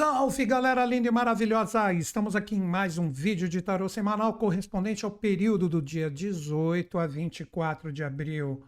Salve galera linda e maravilhosa! Estamos aqui em mais um vídeo de tarô semanal correspondente ao período do dia 18 a 24 de abril.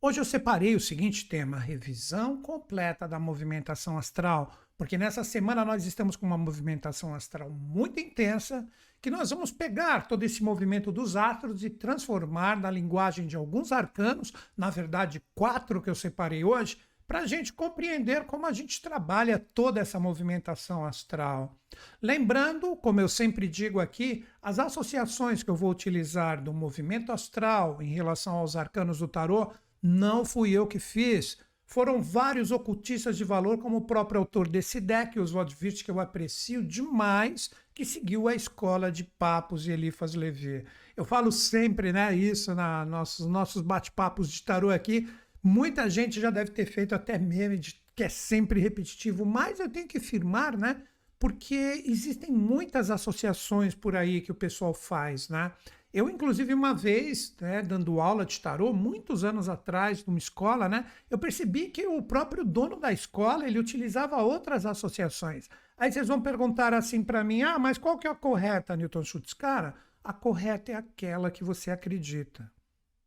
Hoje eu separei o seguinte tema: revisão completa da movimentação astral, porque nessa semana nós estamos com uma movimentação astral muito intensa, que nós vamos pegar todo esse movimento dos astros e transformar na linguagem de alguns arcanos, na verdade quatro que eu separei hoje, para a gente compreender como a gente trabalha toda essa movimentação astral. Lembrando, como eu sempre digo aqui, as associações que eu vou utilizar do movimento astral em relação aos arcanos do tarô, não fui eu que fiz. Foram vários ocultistas de valor, como o próprio autor desse deck, Oswald Wirth, que eu aprecio demais, que seguiu a escola de Papos e Elifas Levi. Eu falo sempre né, isso nos nossos, nossos bate-papos de tarô aqui, Muita gente já deve ter feito até meme de que é sempre repetitivo, mas eu tenho que afirmar, né? Porque existem muitas associações por aí que o pessoal faz, né? Eu, inclusive, uma vez, né, dando aula de tarô, muitos anos atrás, numa escola, né, eu percebi que o próprio dono da escola, ele utilizava outras associações. Aí vocês vão perguntar assim para mim, ah, mas qual que é a correta, Newton Schultz? Cara, a correta é aquela que você acredita.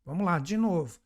Vamos lá, de novo.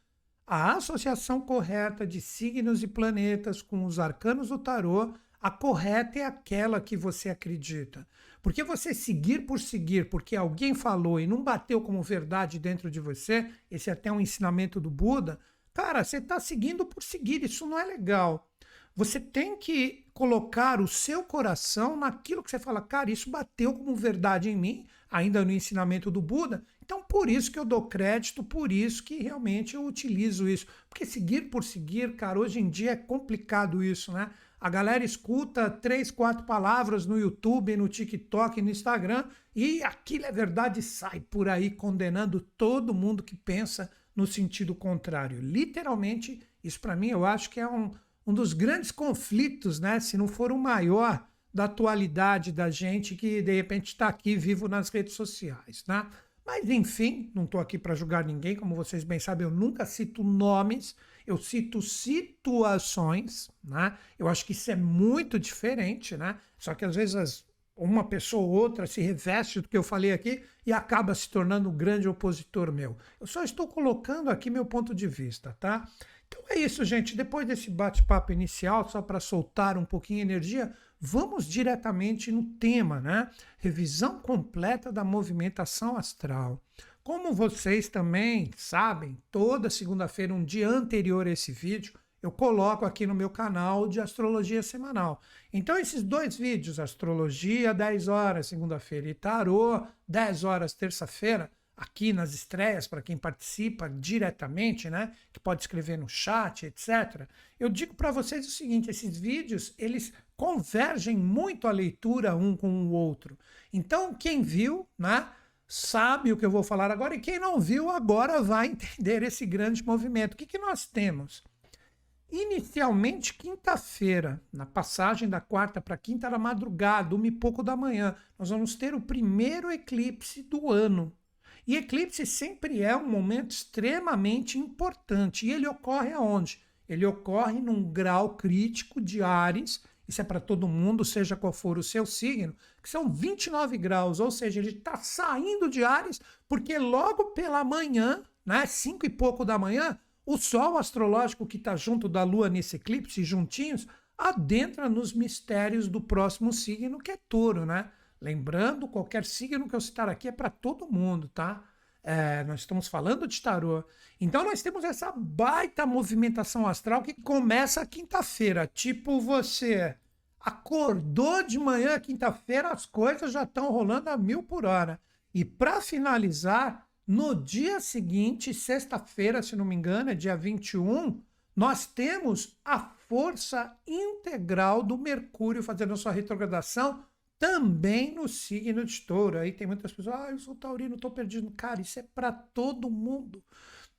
A associação correta de signos e planetas com os arcanos do tarô, a correta é aquela que você acredita. Porque você seguir por seguir, porque alguém falou e não bateu como verdade dentro de você, esse é até um ensinamento do Buda, cara, você está seguindo por seguir, isso não é legal. Você tem que colocar o seu coração naquilo que você fala, cara, isso bateu como verdade em mim, ainda no ensinamento do Buda, então, por isso que eu dou crédito, por isso que realmente eu utilizo isso. Porque seguir por seguir, cara, hoje em dia é complicado isso, né? A galera escuta três, quatro palavras no YouTube, no TikTok, no Instagram e aquilo é verdade sai por aí condenando todo mundo que pensa no sentido contrário. Literalmente, isso para mim eu acho que é um, um dos grandes conflitos, né? Se não for o maior da atualidade da gente que de repente está aqui vivo nas redes sociais, né? Mas, enfim, não estou aqui para julgar ninguém, como vocês bem sabem, eu nunca cito nomes, eu cito situações, né? Eu acho que isso é muito diferente, né? Só que às vezes uma pessoa ou outra se reveste do que eu falei aqui e acaba se tornando um grande opositor meu. Eu só estou colocando aqui meu ponto de vista, tá? Então é isso, gente. Depois desse bate-papo inicial, só para soltar um pouquinho de energia, vamos diretamente no tema, né? Revisão completa da movimentação astral. Como vocês também sabem, toda segunda-feira, um dia anterior a esse vídeo, eu coloco aqui no meu canal de astrologia semanal. Então, esses dois vídeos, astrologia 10 horas segunda-feira e tarô 10 horas terça-feira, aqui nas estreias, para quem participa diretamente, né, que pode escrever no chat, etc. Eu digo para vocês o seguinte, esses vídeos, eles convergem muito a leitura um com o outro. Então, quem viu, né, sabe o que eu vou falar agora, e quem não viu agora vai entender esse grande movimento. O que, que nós temos? Inicialmente, quinta-feira, na passagem da quarta para quinta, era madrugada, uma e pouco da manhã, nós vamos ter o primeiro eclipse do ano. E eclipse sempre é um momento extremamente importante. E ele ocorre aonde? Ele ocorre num grau crítico de Ares, isso é para todo mundo, seja qual for o seu signo, que são 29 graus, ou seja, ele está saindo de Ares, porque logo pela manhã, né, 5 e pouco da manhã, o Sol astrológico que está junto da Lua nesse eclipse, juntinhos, adentra nos mistérios do próximo signo, que é touro, né? Lembrando, qualquer signo que eu citar aqui é para todo mundo, tá? É, nós estamos falando de tarô. Então nós temos essa baita movimentação astral que começa quinta-feira. Tipo, você acordou de manhã quinta-feira, as coisas já estão rolando a mil por hora. E para finalizar, no dia seguinte, sexta-feira, se não me engano, é dia 21, nós temos a força integral do Mercúrio fazendo a sua retrogradação também no signo de touro. Aí tem muitas pessoas, ah, eu sou taurino, estou perdido. Cara, isso é para todo mundo.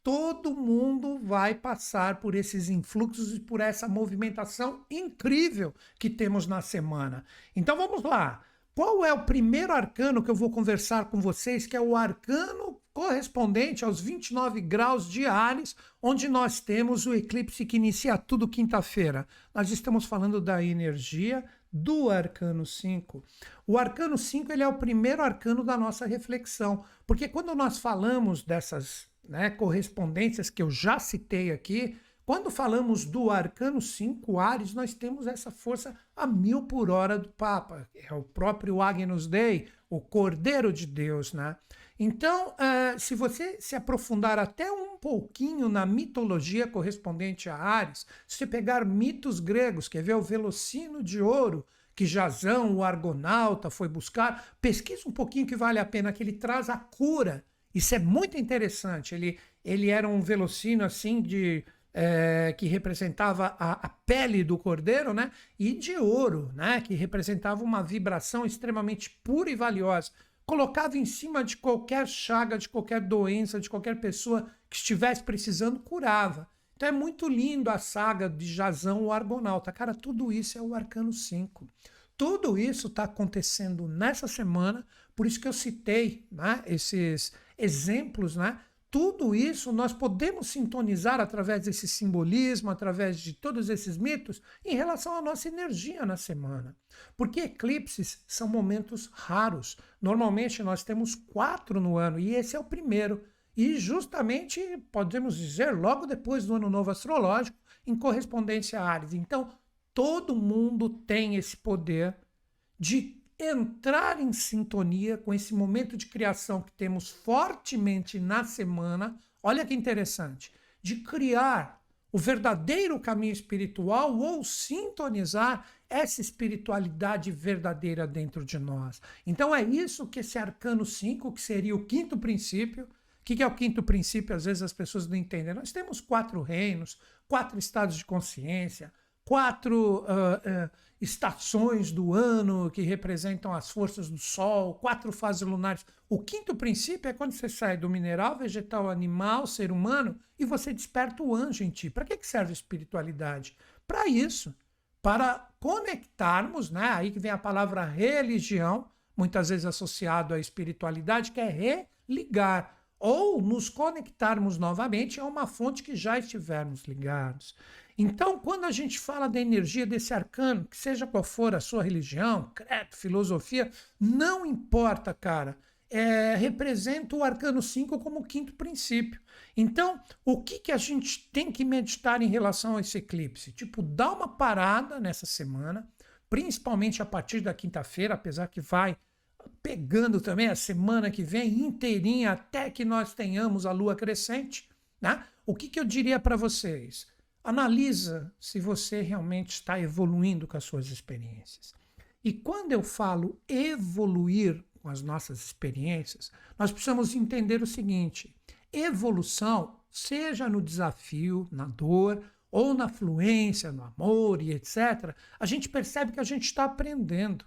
Todo mundo vai passar por esses influxos e por essa movimentação incrível que temos na semana. Então vamos lá. Qual é o primeiro arcano que eu vou conversar com vocês, que é o arcano correspondente aos 29 graus de Ares, onde nós temos o eclipse que inicia tudo quinta-feira. Nós estamos falando da energia do arcano 5. O arcano 5 ele é o primeiro arcano da nossa reflexão, porque quando nós falamos dessas né, correspondências que eu já citei aqui, quando falamos do arcano 5 Ares, nós temos essa força a mil por hora do Papa, é o próprio Agnus Dei, o Cordeiro de Deus, né? Então, uh, se você se aprofundar até um pouquinho na mitologia correspondente a Ares, se você pegar mitos gregos, quer ver o Velocino de Ouro, que Jazão, o Argonauta, foi buscar, pesquisa um pouquinho que vale a pena, que ele traz a cura. Isso é muito interessante. Ele, ele era um velocino assim de é, que representava a, a, pele do cordeiro, né? E de ouro, né? Que representava uma vibração extremamente pura e valiosa. Colocava em cima de qualquer chaga, de qualquer doença, de qualquer pessoa que estivesse precisando, curava. Então é muito lindo a saga de Jazão, o Argonauta. Cara, tudo isso é o Arcano 5. Tudo isso está acontecendo nessa semana, por isso que eu citei né, esses exemplos né, tudo isso nós podemos sintonizar através desse simbolismo, através de todos esses mitos, em relação à nossa energia na semana. Porque eclipses são momentos raros. Normalmente nós temos quatro no ano e esse é o primeiro. E justamente, podemos dizer, logo depois do ano novo astrológico, em correspondência a Ares. Então, todo mundo tem esse poder de entrar em sintonia com esse momento de criação que temos fortemente na semana. Olha que interessante, de criar o verdadeiro caminho espiritual ou sintonizar essa espiritualidade verdadeira dentro de nós. Então é isso que esse arcano 5, que seria o quinto princípio, o que é o quinto princípio? Às vezes as pessoas não entendem. Nós temos quatro reinos, quatro estados de consciência, quatro uh, uh, estações do ano que representam as forças do Sol, quatro fases lunares. O quinto princípio é quando você sai do mineral, vegetal, animal, ser humano e você desperta o anjo em ti. Para que, serve a espiritualidade? Para isso, para conectarmos, né? aí que vem a palavra religião, muitas vezes associado à espiritualidade, que é religar ou nos conectarmos novamente a uma fonte que já estivermos ligados. Então, quando a gente fala da energia desse arcano, que seja qual for a sua religião, credo, filosofia, não importa, cara. É, representa o arcano 5 como o quinto princípio. Então, o que, que a gente tem que meditar em relação a esse eclipse? Tipo, dá uma parada nessa semana, principalmente a partir da quinta-feira, apesar que vai pegando também a semana que vem inteirinha até que nós tenhamos a lua crescente. Né? O que, que eu diria para vocês? Analisa se você realmente está evoluindo com as suas experiências. E quando eu falo evoluir com as nossas experiências, nós precisamos entender o seguinte: evolução, seja no desafio, na dor, ou na fluência, no amor e etc., a gente percebe que a gente está aprendendo.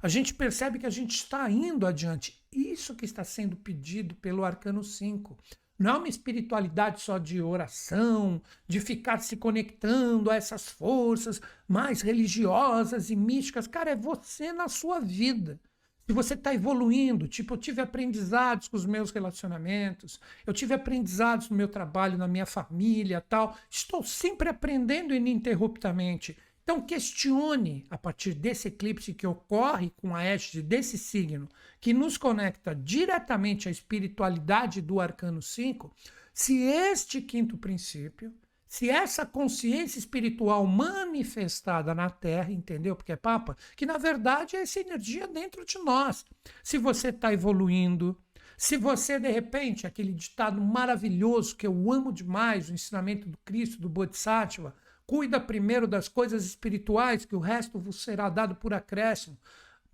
A gente percebe que a gente está indo adiante. Isso que está sendo pedido pelo Arcano 5. Não é uma espiritualidade só de oração, de ficar se conectando a essas forças mais religiosas e místicas. Cara, é você na sua vida. Se você está evoluindo, tipo, eu tive aprendizados com os meus relacionamentos, eu tive aprendizados no meu trabalho, na minha família, tal. Estou sempre aprendendo ininterruptamente. Então questione a partir desse eclipse que ocorre com a égide desse signo, que nos conecta diretamente à espiritualidade do arcano 5, se este quinto princípio, se essa consciência espiritual manifestada na Terra, entendeu? Porque é Papa, que na verdade é essa energia dentro de nós. Se você está evoluindo, se você, de repente, aquele ditado maravilhoso que eu amo demais, o ensinamento do Cristo, do Bodhisattva, Cuida primeiro das coisas espirituais, que o resto vos será dado por acréscimo.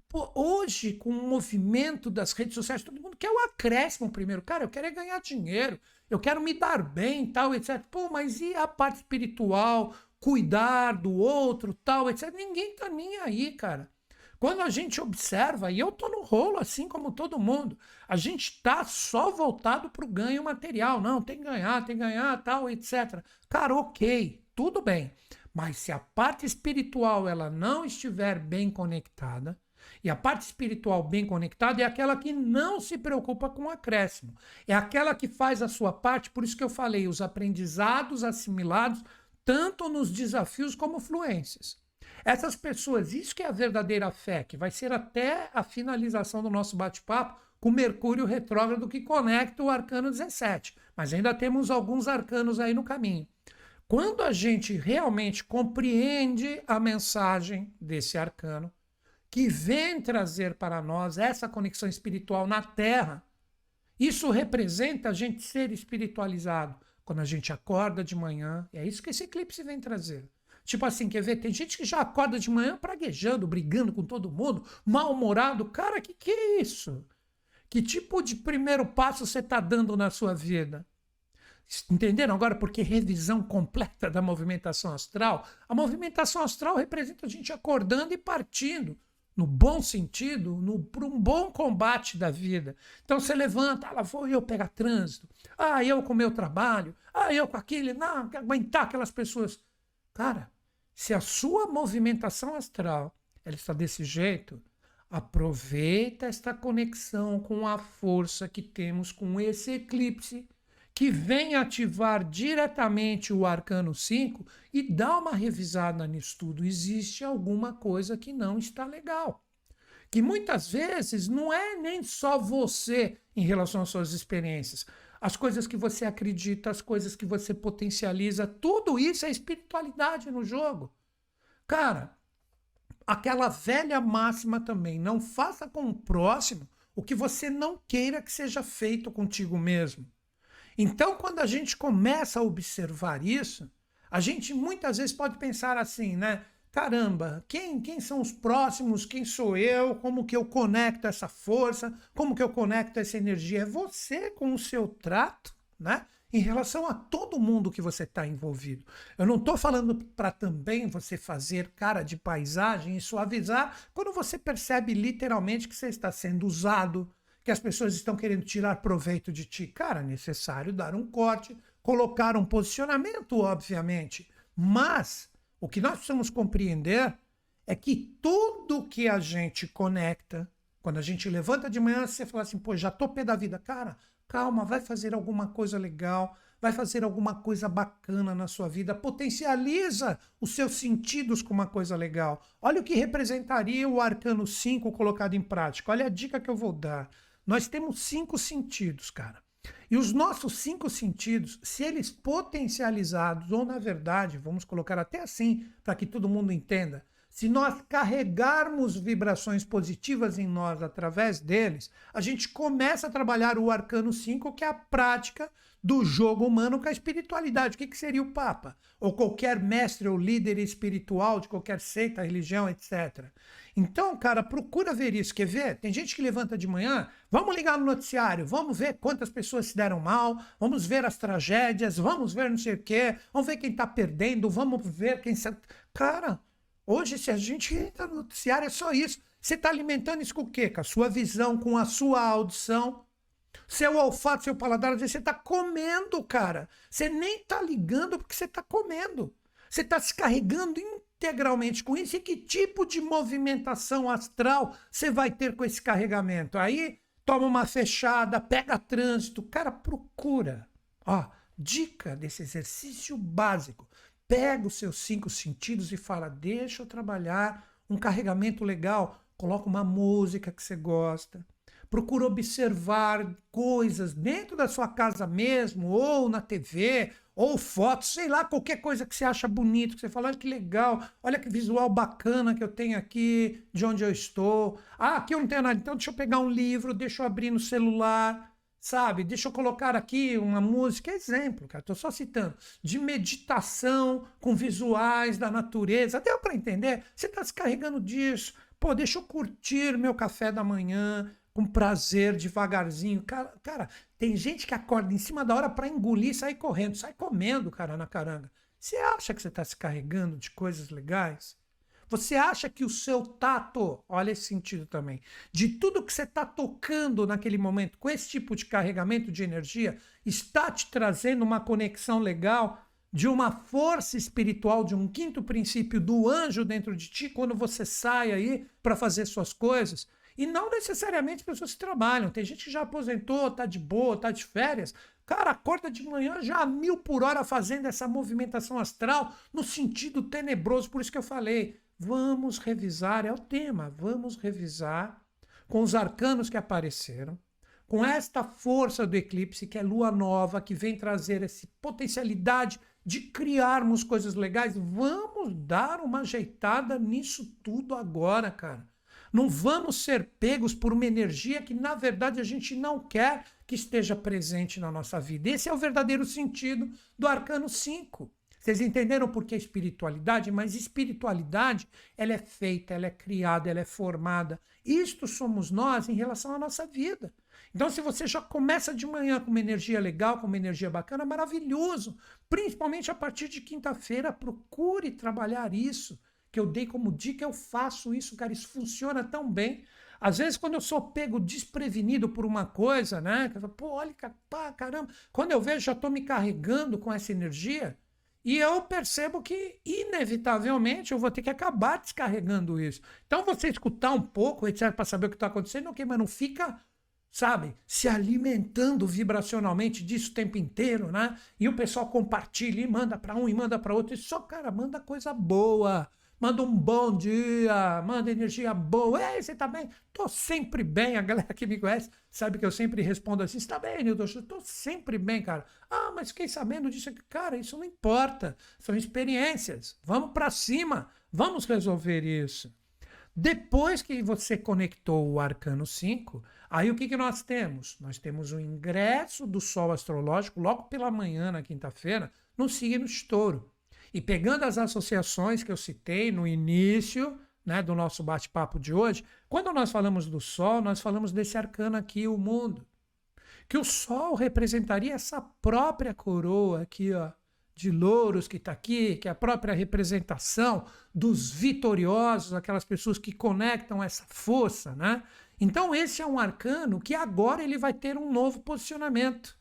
Pô, hoje, com o movimento das redes sociais, todo mundo quer o acréscimo primeiro. Cara, eu quero é ganhar dinheiro, eu quero me dar bem, tal, etc. Pô, mas e a parte espiritual, cuidar do outro, tal, etc. Ninguém tá nem aí, cara. Quando a gente observa, e eu tô no rolo assim como todo mundo, a gente tá só voltado para o ganho material. Não, tem que ganhar, tem que ganhar, tal, etc. Cara, ok tudo bem. Mas se a parte espiritual ela não estiver bem conectada, e a parte espiritual bem conectada é aquela que não se preocupa com o acréscimo. É aquela que faz a sua parte, por isso que eu falei, os aprendizados assimilados, tanto nos desafios como fluências. Essas pessoas, isso que é a verdadeira fé, que vai ser até a finalização do nosso bate-papo com Mercúrio retrógrado que conecta o arcano 17. Mas ainda temos alguns arcanos aí no caminho. Quando a gente realmente compreende a mensagem desse arcano, que vem trazer para nós essa conexão espiritual na Terra, isso representa a gente ser espiritualizado. Quando a gente acorda de manhã, é isso que esse eclipse vem trazer. Tipo assim, quer ver? Tem gente que já acorda de manhã praguejando, brigando com todo mundo, mal-humorado. Cara, que que é isso? Que tipo de primeiro passo você está dando na sua vida? Entenderam agora porque revisão completa da movimentação astral? A movimentação astral representa a gente acordando e partindo, no bom sentido, para um bom combate da vida. Então você levanta, ah, lá vou eu pegar trânsito, ah, eu com meu trabalho, ah, eu com aquele, não, aguentar aquelas pessoas. Cara, se a sua movimentação astral ela está desse jeito, aproveita esta conexão com a força que temos com esse eclipse que vem ativar diretamente o arcano 5 e dá uma revisada nisso tudo. Existe alguma coisa que não está legal. Que muitas vezes não é nem só você em relação às suas experiências. As coisas que você acredita, as coisas que você potencializa, tudo isso é espiritualidade no jogo. Cara, aquela velha máxima também, não faça com o próximo o que você não queira que seja feito contigo mesmo. Então, quando a gente começa a observar isso, a gente muitas vezes pode pensar assim, né? Caramba, quem, quem são os próximos? Quem sou eu? Como que eu conecto essa força? Como que eu conecto essa energia? É você com o seu trato, né? Em relação a todo mundo que você está envolvido. Eu não estou falando para também você fazer cara de paisagem e suavizar quando você percebe literalmente que você está sendo usado, que as pessoas estão querendo tirar proveito de ti. Cara, é necessário dar um corte, colocar um posicionamento, obviamente. Mas o que nós precisamos compreender é que tudo que a gente conecta, quando a gente levanta de manhã, você fala assim, pô, já tô pé da vida. Cara, calma, vai fazer alguma coisa legal, vai fazer alguma coisa bacana na sua vida, potencializa os seus sentidos com uma coisa legal. Olha o que representaria o arcano 5 colocado em prática. Olha a dica que eu vou dar. Nós temos cinco sentidos, cara. E os nossos cinco sentidos, se eles potencializados, ou na verdade, vamos colocar até assim, para que todo mundo entenda, se nós carregarmos vibrações positivas em nós através deles, a gente começa a trabalhar o arcano 5, que é a prática do jogo humano com a espiritualidade. O que, que seria o Papa? Ou qualquer mestre ou líder espiritual de qualquer seita, religião, etc. Então, cara, procura ver isso. Quer ver? Tem gente que levanta de manhã, vamos ligar no noticiário, vamos ver quantas pessoas se deram mal, vamos ver as tragédias, vamos ver não sei o quê, vamos ver quem tá perdendo, vamos ver quem. Cara, hoje, se a gente entra no noticiário, é só isso. Você está alimentando isso com o quê? Com a sua visão, com a sua audição seu olfato, seu paladar, às vezes você está comendo, cara. Você nem está ligando porque você está comendo. Você está se carregando integralmente com isso. E que tipo de movimentação astral você vai ter com esse carregamento? Aí toma uma fechada, pega trânsito. Cara, procura. Ó, dica desse exercício básico. Pega os seus cinco sentidos e fala: deixa eu trabalhar um carregamento legal. Coloca uma música que você gosta procura observar coisas dentro da sua casa mesmo, ou na TV, ou fotos, sei lá, qualquer coisa que você acha bonito, que você fala, olha que legal, olha que visual bacana que eu tenho aqui, de onde eu estou. Ah, aqui eu não tenho nada, então deixa eu pegar um livro, deixa eu abrir no celular, sabe? Deixa eu colocar aqui uma música, exemplo, cara, estou só citando, de meditação com visuais da natureza. Deu para entender? Você está se carregando disso. Pô, deixa eu curtir meu café da manhã, com prazer, devagarzinho. Cara, cara, tem gente que acorda em cima da hora para engolir e sair correndo, sai comendo, cara, na caranga. Você acha que você está se carregando de coisas legais? Você acha que o seu tato, olha esse sentido também, de tudo que você está tocando naquele momento, com esse tipo de carregamento de energia, está te trazendo uma conexão legal de uma força espiritual, de um quinto princípio do anjo dentro de ti, quando você sai aí para fazer suas coisas? E não necessariamente pessoas que trabalham. Tem gente que já aposentou, tá de boa, tá de férias. Cara, acorda de manhã já a mil por hora fazendo essa movimentação astral no sentido tenebroso. Por isso que eu falei, Vamos revisar, é o tema, vamos revisar com os arcanos que apareceram, com esta força do eclipse, que é lua nova, que vem trazer essa potencialidade de criarmos coisas legais. Vamos dar uma ajeitada nisso tudo agora, cara. Não vamos ser pegos por uma energia que, na verdade, a gente não quer que esteja presente na nossa vida. Esse é o verdadeiro sentido do arcano 5. Vocês entenderam por que espiritualidade? Mas espiritualidade, ela é feita, ela é criada, ela é formada. Isto somos nós em relação à nossa vida. Então, se você já começa de manhã com uma energia legal, com uma energia bacana, maravilhoso. Principalmente a partir de quinta-feira, procure trabalhar isso. Que eu dei como dica, eu faço isso, cara. Isso funciona tão bem. Às vezes, quando eu sou pego desprevenido por uma coisa, né? Pô, olha, pá, caramba. Quando eu vejo, já estou me carregando com essa energia. E eu percebo que, inevitavelmente, eu vou ter que acabar descarregando isso. Então, você escutar um pouco, etc., para saber o que está acontecendo, ok, mas não fica, sabe, se alimentando vibracionalmente disso o tempo inteiro, né? E o pessoal compartilha e manda para um e manda para outro. E só, cara, manda coisa boa manda um bom dia, manda energia boa. Ei, você tá bem? Tô sempre bem. A galera que me conhece sabe que eu sempre respondo assim: está bem, Nilton? Tô sempre bem, cara. Ah, mas fiquei sabendo disso aqui. Cara, isso não importa. São experiências. Vamos para cima. Vamos resolver isso. Depois que você conectou o arcano 5, aí o que, que nós temos? Nós temos o ingresso do Sol astrológico logo pela manhã, na quinta-feira, no signo estouro. E pegando as associações que eu citei no início né, do nosso bate-papo de hoje, quando nós falamos do Sol, nós falamos desse arcano aqui, o mundo. Que o Sol representaria essa própria coroa aqui, ó, de louros que está aqui, que é a própria representação dos vitoriosos, aquelas pessoas que conectam essa força, né? Então esse é um arcano que agora ele vai ter um novo posicionamento,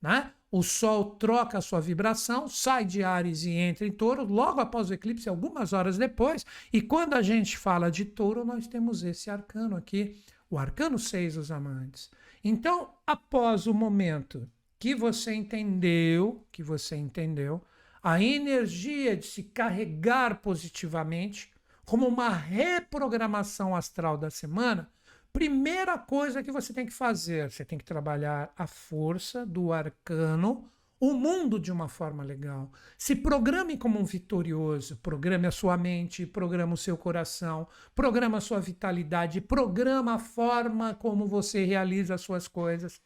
né? O Sol troca a sua vibração, sai de Ares e entra em Touro, logo após o eclipse, algumas horas depois. E quando a gente fala de Touro, nós temos esse arcano aqui, o arcano 6 dos amantes. Então, após o momento que você entendeu, que você entendeu, a energia de se carregar positivamente, como uma reprogramação astral da semana, Primeira coisa que você tem que fazer, você tem que trabalhar a força do arcano, o mundo de uma forma legal. Se programe como um vitorioso, programe a sua mente, programa o seu coração, programa a sua vitalidade, programa a forma como você realiza as suas coisas.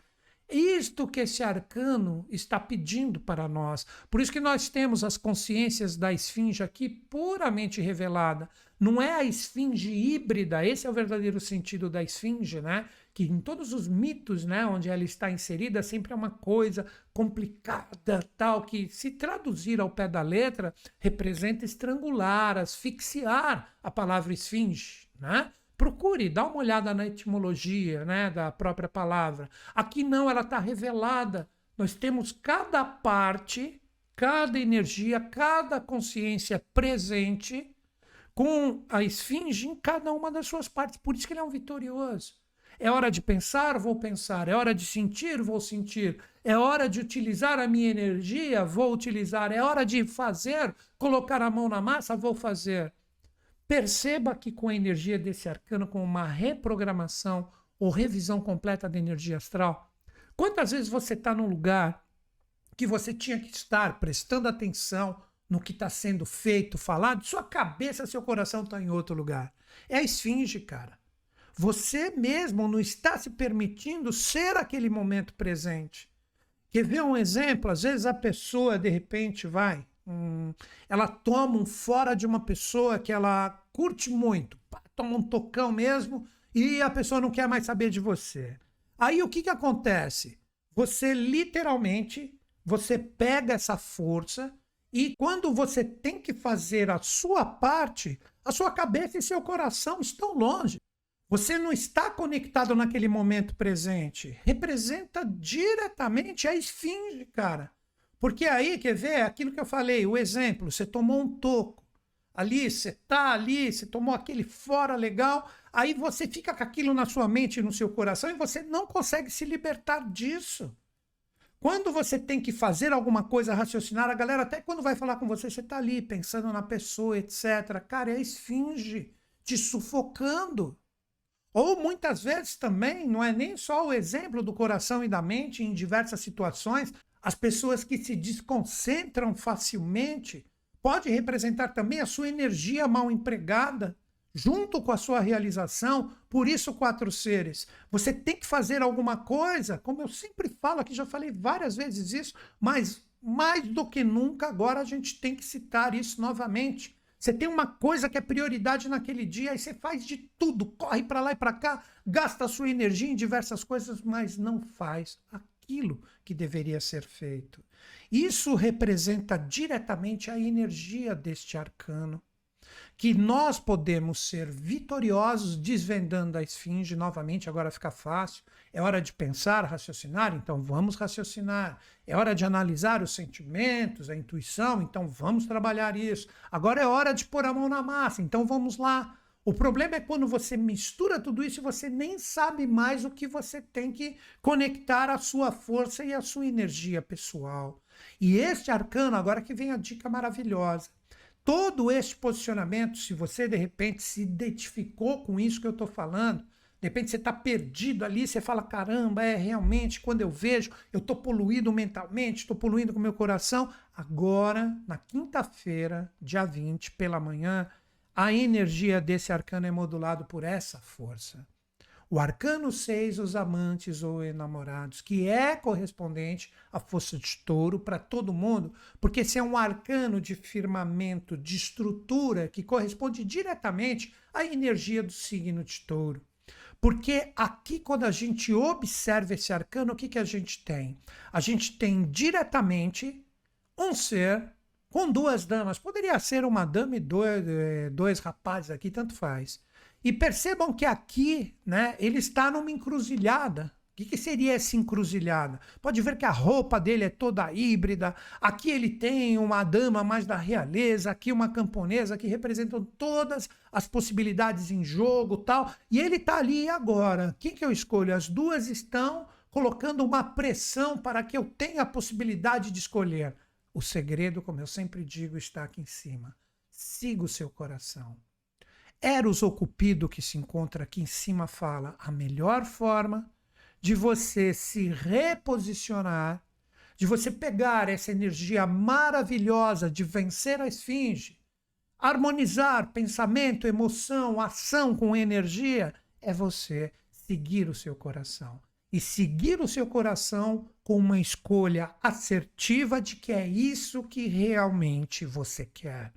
Isto que esse arcano está pedindo para nós. Por isso que nós temos as consciências da esfinge aqui puramente revelada. Não é a esfinge híbrida, esse é o verdadeiro sentido da esfinge, né? Que em todos os mitos, né, onde ela está inserida, sempre é uma coisa complicada, tal que se traduzir ao pé da letra representa estrangular, asfixiar a palavra esfinge, né? Procure, dá uma olhada na etimologia, né, da própria palavra. Aqui não, ela está revelada. Nós temos cada parte, cada energia, cada consciência presente com a esfinge em cada uma das suas partes. Por isso que ele é um vitorioso. É hora de pensar, vou pensar. É hora de sentir, vou sentir. É hora de utilizar a minha energia, vou utilizar. É hora de fazer, colocar a mão na massa, vou fazer. Perceba que com a energia desse arcano, com uma reprogramação ou revisão completa da energia astral, quantas vezes você está num lugar que você tinha que estar prestando atenção, no que está sendo feito, falado, sua cabeça, seu coração está em outro lugar. É a esfinge, cara. Você mesmo não está se permitindo ser aquele momento presente. Quer ver um exemplo? Às vezes a pessoa, de repente, vai, ela toma um fora de uma pessoa que ela curte muito, toma um tocão mesmo, e a pessoa não quer mais saber de você. Aí o que, que acontece? Você literalmente, você pega essa força, e quando você tem que fazer a sua parte, a sua cabeça e seu coração estão longe. Você não está conectado naquele momento presente. Representa diretamente a esfinge, cara. Porque aí, quer ver, aquilo que eu falei, o exemplo, você tomou um toco. Ali, você tá ali, você tomou aquele fora legal, aí você fica com aquilo na sua mente e no seu coração e você não consegue se libertar disso. Quando você tem que fazer alguma coisa, raciocinar, a galera, até quando vai falar com você, você está ali pensando na pessoa, etc. Cara, é a esfinge te sufocando. Ou muitas vezes também, não é nem só o exemplo do coração e da mente em diversas situações, as pessoas que se desconcentram facilmente pode representar também a sua energia mal empregada junto com a sua realização. Por isso, quatro seres. Você tem que fazer alguma coisa, como eu sempre falo aqui, já falei várias vezes isso, mas mais do que nunca agora a gente tem que citar isso novamente. Você tem uma coisa que é prioridade naquele dia, aí você faz de tudo, corre para lá e para cá, gasta a sua energia em diversas coisas, mas não faz aquilo que deveria ser feito. Isso representa diretamente a energia deste arcano que nós podemos ser vitoriosos desvendando a esfinge novamente, agora fica fácil. É hora de pensar, raciocinar, então vamos raciocinar. É hora de analisar os sentimentos, a intuição, então vamos trabalhar isso. Agora é hora de pôr a mão na massa, então vamos lá. O problema é quando você mistura tudo isso e você nem sabe mais o que você tem que conectar a sua força e a sua energia pessoal. E este arcano, agora que vem a dica maravilhosa todo este posicionamento, se você de repente se identificou com isso que eu estou falando, de repente você está perdido ali, você fala: caramba, é realmente, quando eu vejo, eu estou poluído mentalmente, estou poluindo com o meu coração. Agora, na quinta-feira, dia 20, pela manhã, a energia desse arcano é modulado por essa força. O arcano 6, os amantes ou enamorados, que é correspondente à força de touro para todo mundo, porque esse é um arcano de firmamento, de estrutura, que corresponde diretamente à energia do signo de touro. Porque aqui, quando a gente observa esse arcano, o que, que a gente tem? A gente tem diretamente um ser com duas damas. Poderia ser uma dama e dois, eh, dois rapazes aqui, tanto faz. E percebam que aqui, né, ele está numa encruzilhada. O que, que, seria essa encruzilhada? Pode ver que a roupa dele é toda híbrida. Aqui ele tem uma dama mais da realeza, aqui uma camponesa que representam todas as possibilidades em jogo, tal. E ele está ali agora. Quem que eu escolho? As duas estão colocando uma pressão para que eu tenha a possibilidade de escolher. O segredo, como eu sempre digo, está aqui em cima. Siga o seu coração. Eros o Cupido, que se encontra aqui em cima, fala a melhor forma de você se reposicionar, de você pegar essa energia maravilhosa de vencer a esfinge, harmonizar pensamento, emoção, ação com energia, é você seguir o seu coração. E seguir o seu coração com uma escolha assertiva de que é isso que realmente você quer.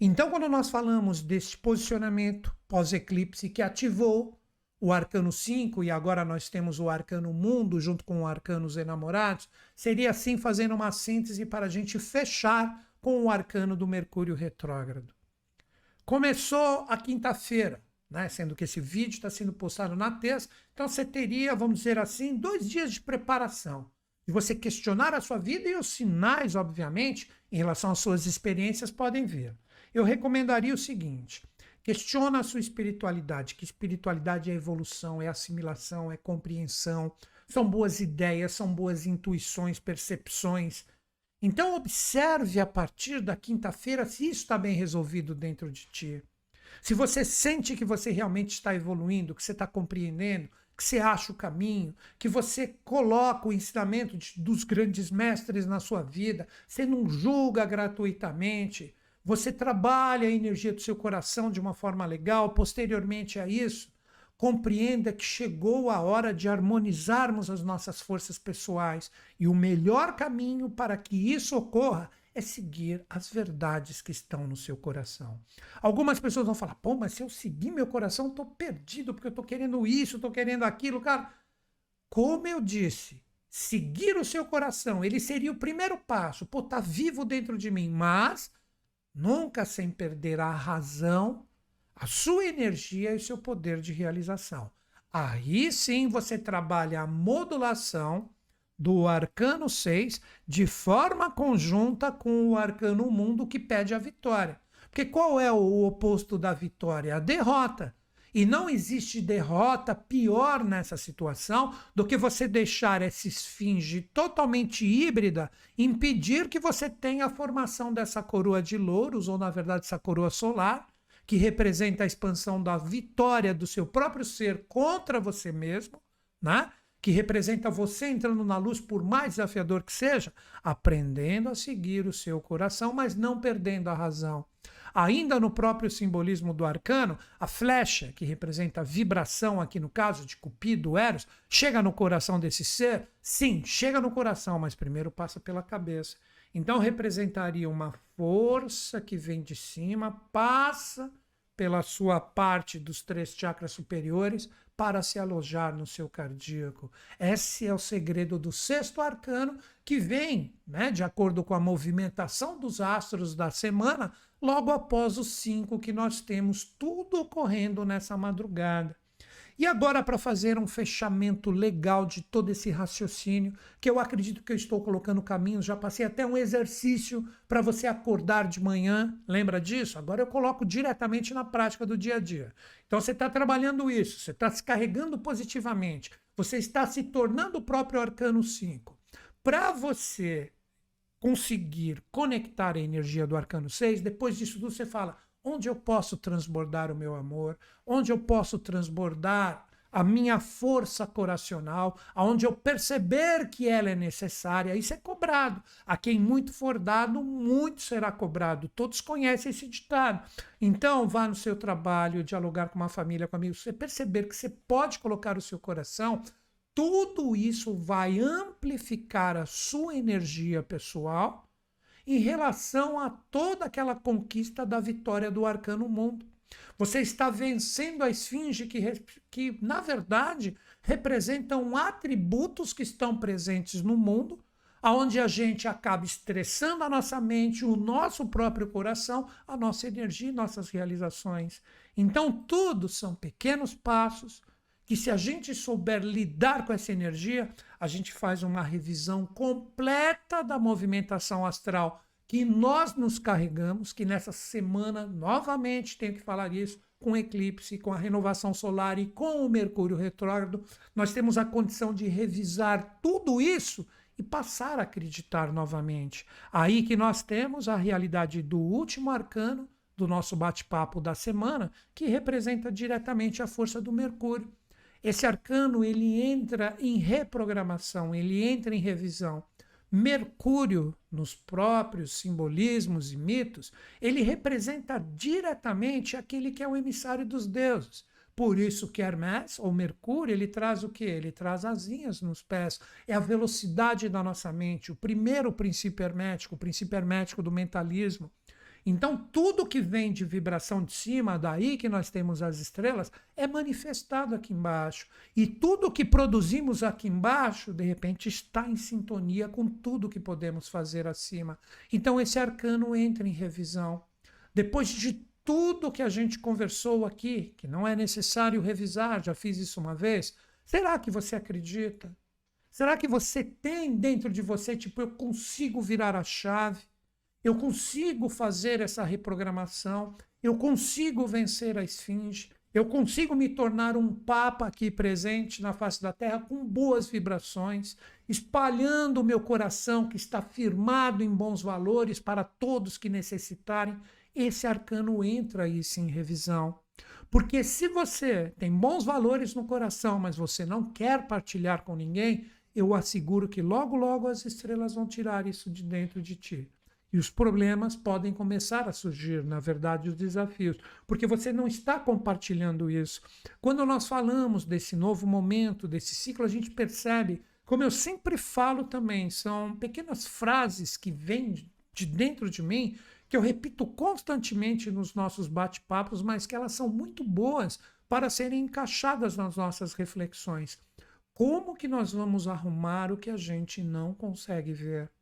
Então, quando nós falamos desse posicionamento pós-eclipse que ativou o arcano 5 e agora nós temos o arcano mundo junto com o arcano os enamorados, seria assim fazendo uma síntese para a gente fechar com o arcano do Mercúrio retrógrado. Começou a quinta-feira, né? sendo que esse vídeo está sendo postado na terça, então você teria, vamos dizer assim, dois dias de preparação. De você questionar a sua vida e os sinais, obviamente, em relação às suas experiências podem vir eu recomendaria o seguinte: questiona a sua espiritualidade, que espiritualidade é evolução, é assimilação, é compreensão, são boas ideias, são boas intuições, percepções. Então observe a partir da quinta-feira se isso está bem resolvido dentro de ti. Se você sente que você realmente está evoluindo, que você está compreendendo, que você acha o caminho, que você coloca o ensinamento de, dos grandes mestres na sua vida, você não julga gratuitamente, você trabalha a energia do seu coração de uma forma legal, posteriormente a isso, compreenda que chegou a hora de harmonizarmos as nossas forças pessoais e o melhor caminho para que isso ocorra é seguir as verdades que estão no seu coração. Algumas pessoas vão falar: pô, mas se eu seguir meu coração, estou perdido porque eu estou querendo isso, estou querendo aquilo. Cara, como eu disse, seguir o seu coração, ele seria o primeiro passo. Pô, tá vivo dentro de mim, mas nunca sem perder a razão, a sua energia e o seu poder de realização. Aí sim você trabalha a modulação do arcano 6 de forma conjunta com o arcano mundo que pede a vitória. Porque qual é o oposto da vitória? A derrota. E não existe derrota pior nessa situação do que você deixar essa esfinge totalmente híbrida impedir que você tenha a formação dessa coroa de louros, ou na verdade essa coroa solar, que representa a expansão da vitória do seu próprio ser contra você mesmo, né? Que representa você entrando na luz, por mais desafiador que seja, aprendendo a seguir o seu coração, mas não perdendo a razão. Ainda no próprio simbolismo do arcano, a flecha, que representa a vibração, aqui no caso de Cupido, Eros, chega no coração desse ser? Sim, chega no coração, mas primeiro passa pela cabeça. Então representaria uma força que vem de cima, passa pela sua parte dos três chakras superiores para se alojar no seu cardíaco. Esse é o segredo do sexto arcano que vem, né, de acordo com a movimentação dos astros da semana, logo após os cinco que nós temos tudo ocorrendo nessa madrugada. E agora, para fazer um fechamento legal de todo esse raciocínio, que eu acredito que eu estou colocando caminhos, já passei até um exercício para você acordar de manhã, lembra disso? Agora eu coloco diretamente na prática do dia a dia. Então você está trabalhando isso, você está se carregando positivamente, você está se tornando o próprio arcano 5. Para você conseguir conectar a energia do arcano 6, depois disso tudo você fala: onde eu posso transbordar o meu amor, onde eu posso transbordar a minha força coracional, aonde eu perceber que ela é necessária, isso é cobrado. A quem muito for dado, muito será cobrado. Todos conhecem esse ditado. Então, vá no seu trabalho, dialogar com uma família, com amigos, você perceber que você pode colocar o seu coração, tudo isso vai amplificar a sua energia pessoal em relação a toda aquela conquista da vitória do arcano mundo. Você está vencendo a esfinge que, que, na verdade, representam atributos que estão presentes no mundo, aonde a gente acaba estressando a nossa mente, o nosso próprio coração, a nossa energia e nossas realizações. Então, tudo são pequenos passos que, se a gente souber lidar com essa energia, a gente faz uma revisão completa da movimentação astral que nós nos carregamos, que nessa semana, novamente tenho que falar isso, com o eclipse, com a renovação solar e com o Mercúrio retrógrado, nós temos a condição de revisar tudo isso e passar a acreditar novamente. Aí que nós temos a realidade do último arcano do nosso bate-papo da semana, que representa diretamente a força do Mercúrio. Esse arcano ele entra em reprogramação, ele entra em revisão. Mercúrio, nos próprios simbolismos e mitos, ele representa diretamente aquele que é o emissário dos deuses. Por isso que Hermes, ou Mercúrio, ele traz o que? Ele traz asinhas nos pés. É a velocidade da nossa mente. O primeiro princípio hermético, o princípio hermético do mentalismo. Então, tudo que vem de vibração de cima, daí que nós temos as estrelas, é manifestado aqui embaixo. E tudo que produzimos aqui embaixo, de repente, está em sintonia com tudo que podemos fazer acima. Então, esse arcano entra em revisão. Depois de tudo que a gente conversou aqui, que não é necessário revisar, já fiz isso uma vez, será que você acredita? Será que você tem dentro de você, tipo, eu consigo virar a chave? Eu consigo fazer essa reprogramação, eu consigo vencer a esfinge, eu consigo me tornar um papa aqui presente na face da terra com boas vibrações, espalhando o meu coração que está firmado em bons valores para todos que necessitarem. Esse arcano entra aí sim em revisão. Porque se você tem bons valores no coração, mas você não quer partilhar com ninguém, eu asseguro que logo, logo as estrelas vão tirar isso de dentro de ti. E os problemas podem começar a surgir, na verdade, os desafios, porque você não está compartilhando isso. Quando nós falamos desse novo momento, desse ciclo, a gente percebe, como eu sempre falo também, são pequenas frases que vêm de dentro de mim, que eu repito constantemente nos nossos bate-papos, mas que elas são muito boas para serem encaixadas nas nossas reflexões. Como que nós vamos arrumar o que a gente não consegue ver?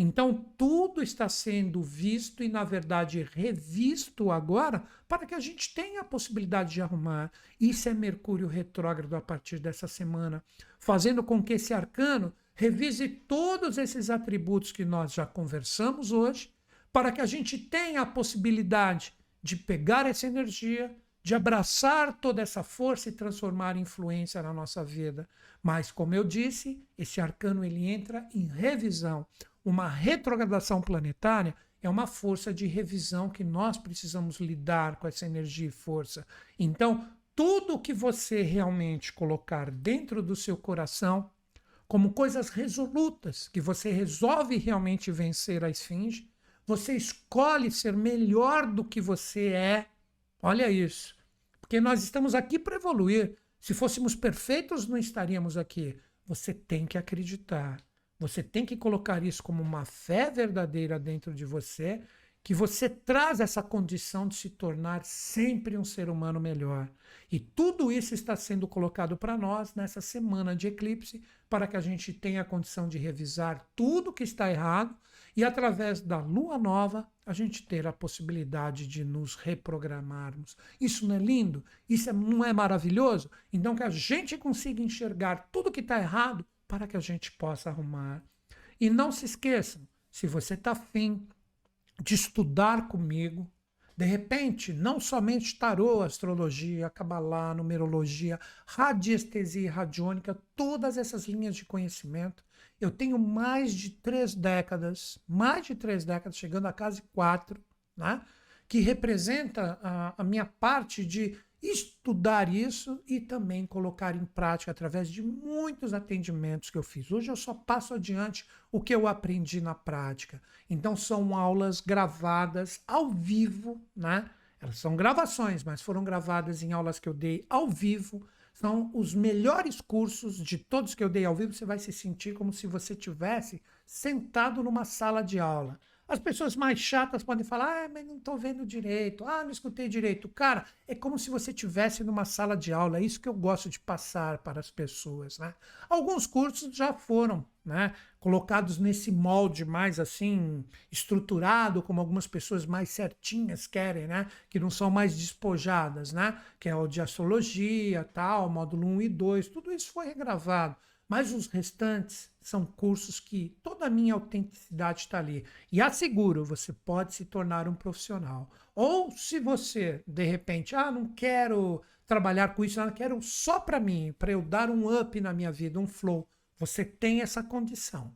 Então, tudo está sendo visto e, na verdade, revisto agora para que a gente tenha a possibilidade de arrumar. Isso é Mercúrio retrógrado a partir dessa semana, fazendo com que esse arcano revise todos esses atributos que nós já conversamos hoje, para que a gente tenha a possibilidade de pegar essa energia, de abraçar toda essa força e transformar em influência na nossa vida. Mas, como eu disse, esse arcano ele entra em revisão. Uma retrogradação planetária é uma força de revisão que nós precisamos lidar com essa energia e força. Então, tudo que você realmente colocar dentro do seu coração, como coisas resolutas, que você resolve realmente vencer a esfinge, você escolhe ser melhor do que você é. Olha isso. Porque nós estamos aqui para evoluir. Se fôssemos perfeitos, não estaríamos aqui. Você tem que acreditar. Você tem que colocar isso como uma fé verdadeira dentro de você, que você traz essa condição de se tornar sempre um ser humano melhor. E tudo isso está sendo colocado para nós nessa semana de eclipse, para que a gente tenha a condição de revisar tudo que está errado e, através da lua nova, a gente ter a possibilidade de nos reprogramarmos. Isso não é lindo? Isso é, não é maravilhoso? Então, que a gente consiga enxergar tudo que está errado para que a gente possa arrumar. E não se esqueçam, se você está afim de estudar comigo, de repente, não somente tarô, astrologia, cabalá, numerologia, radiestesia e radiônica, todas essas linhas de conhecimento. Eu tenho mais de três décadas, mais de três décadas, chegando a quase quatro, né? que representa a, a minha parte de estudar isso e também colocar em prática através de muitos atendimentos que eu fiz. Hoje eu só passo adiante o que eu aprendi na prática. Então são aulas gravadas ao vivo, né? Elas são gravações, mas foram gravadas em aulas que eu dei ao vivo. São os melhores cursos de todos que eu dei ao vivo. Você vai se sentir como se você tivesse sentado numa sala de aula. As pessoas mais chatas podem falar, ah, mas não estou vendo direito, ah, não escutei direito. Cara, é como se você estivesse numa sala de aula, é isso que eu gosto de passar para as pessoas. Né? Alguns cursos já foram né, colocados nesse molde mais assim, estruturado, como algumas pessoas mais certinhas querem, né, que não são mais despojadas, né, que é o de astrologia, tal, módulo 1 e 2, tudo isso foi regravado. Mas os restantes são cursos que toda a minha autenticidade está ali. E asseguro, você pode se tornar um profissional. Ou se você, de repente, ah, não quero trabalhar com isso, não quero só para mim, para eu dar um up na minha vida, um flow. Você tem essa condição.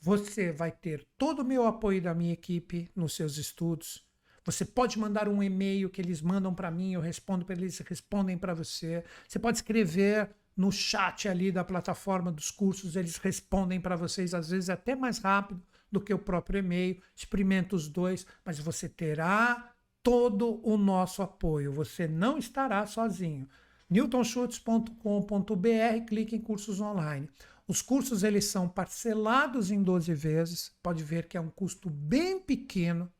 Você vai ter todo o meu apoio da minha equipe nos seus estudos. Você pode mandar um e-mail que eles mandam para mim, eu respondo para eles, respondem para você. Você pode escrever no chat ali da plataforma dos cursos, eles respondem para vocês, às vezes até mais rápido do que o próprio e-mail. Experimenta os dois, mas você terá todo o nosso apoio. Você não estará sozinho. newtonschutz.com.br, clique em cursos online. Os cursos eles são parcelados em 12 vezes. Pode ver que é um custo bem pequeno.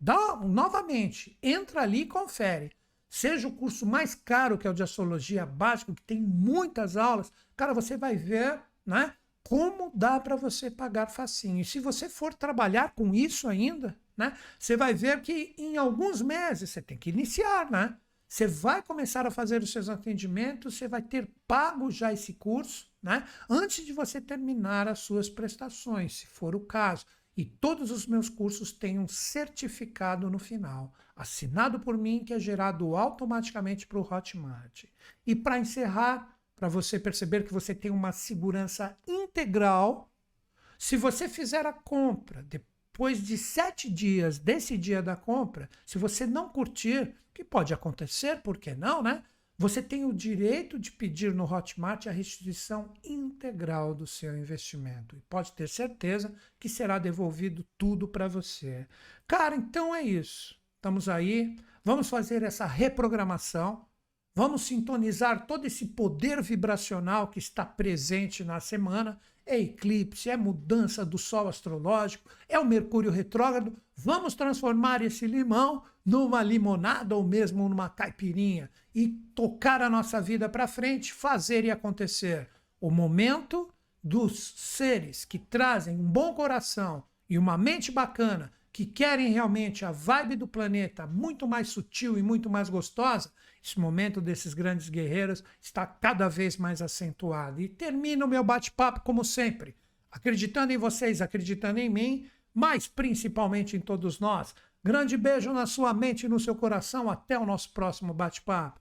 Dá, novamente, entra ali e confere seja o curso mais caro, que é o de astrologia básico, que tem muitas aulas, cara, você vai ver, né? Como dá para você pagar facinho. E se você for trabalhar com isso ainda, né? Você vai ver que em alguns meses você tem que iniciar, né? Você vai começar a fazer os seus atendimentos, você vai ter pago já esse curso, né? Antes de você terminar as suas prestações, se for o caso. E todos os meus cursos têm um certificado no final, assinado por mim, que é gerado automaticamente para o Hotmart. E para encerrar, para você perceber que você tem uma segurança integral, se você fizer a compra depois de sete dias desse dia da compra, se você não curtir, que pode acontecer, por que não, né? Você tem o direito de pedir no Hotmart a restituição integral do seu investimento. E pode ter certeza que será devolvido tudo para você. Cara, então é isso. Estamos aí. Vamos fazer essa reprogramação. Vamos sintonizar todo esse poder vibracional que está presente na semana. É eclipse, é mudança do sol astrológico, é o Mercúrio retrógrado. Vamos transformar esse limão numa limonada ou mesmo numa caipirinha e tocar a nossa vida para frente, fazer e acontecer. O momento dos seres que trazem um bom coração e uma mente bacana, que querem realmente a vibe do planeta muito mais sutil e muito mais gostosa, esse momento desses grandes guerreiros está cada vez mais acentuado. E termino o meu bate-papo como sempre, acreditando em vocês, acreditando em mim, mas principalmente em todos nós. Grande beijo na sua mente e no seu coração. Até o nosso próximo bate-papo.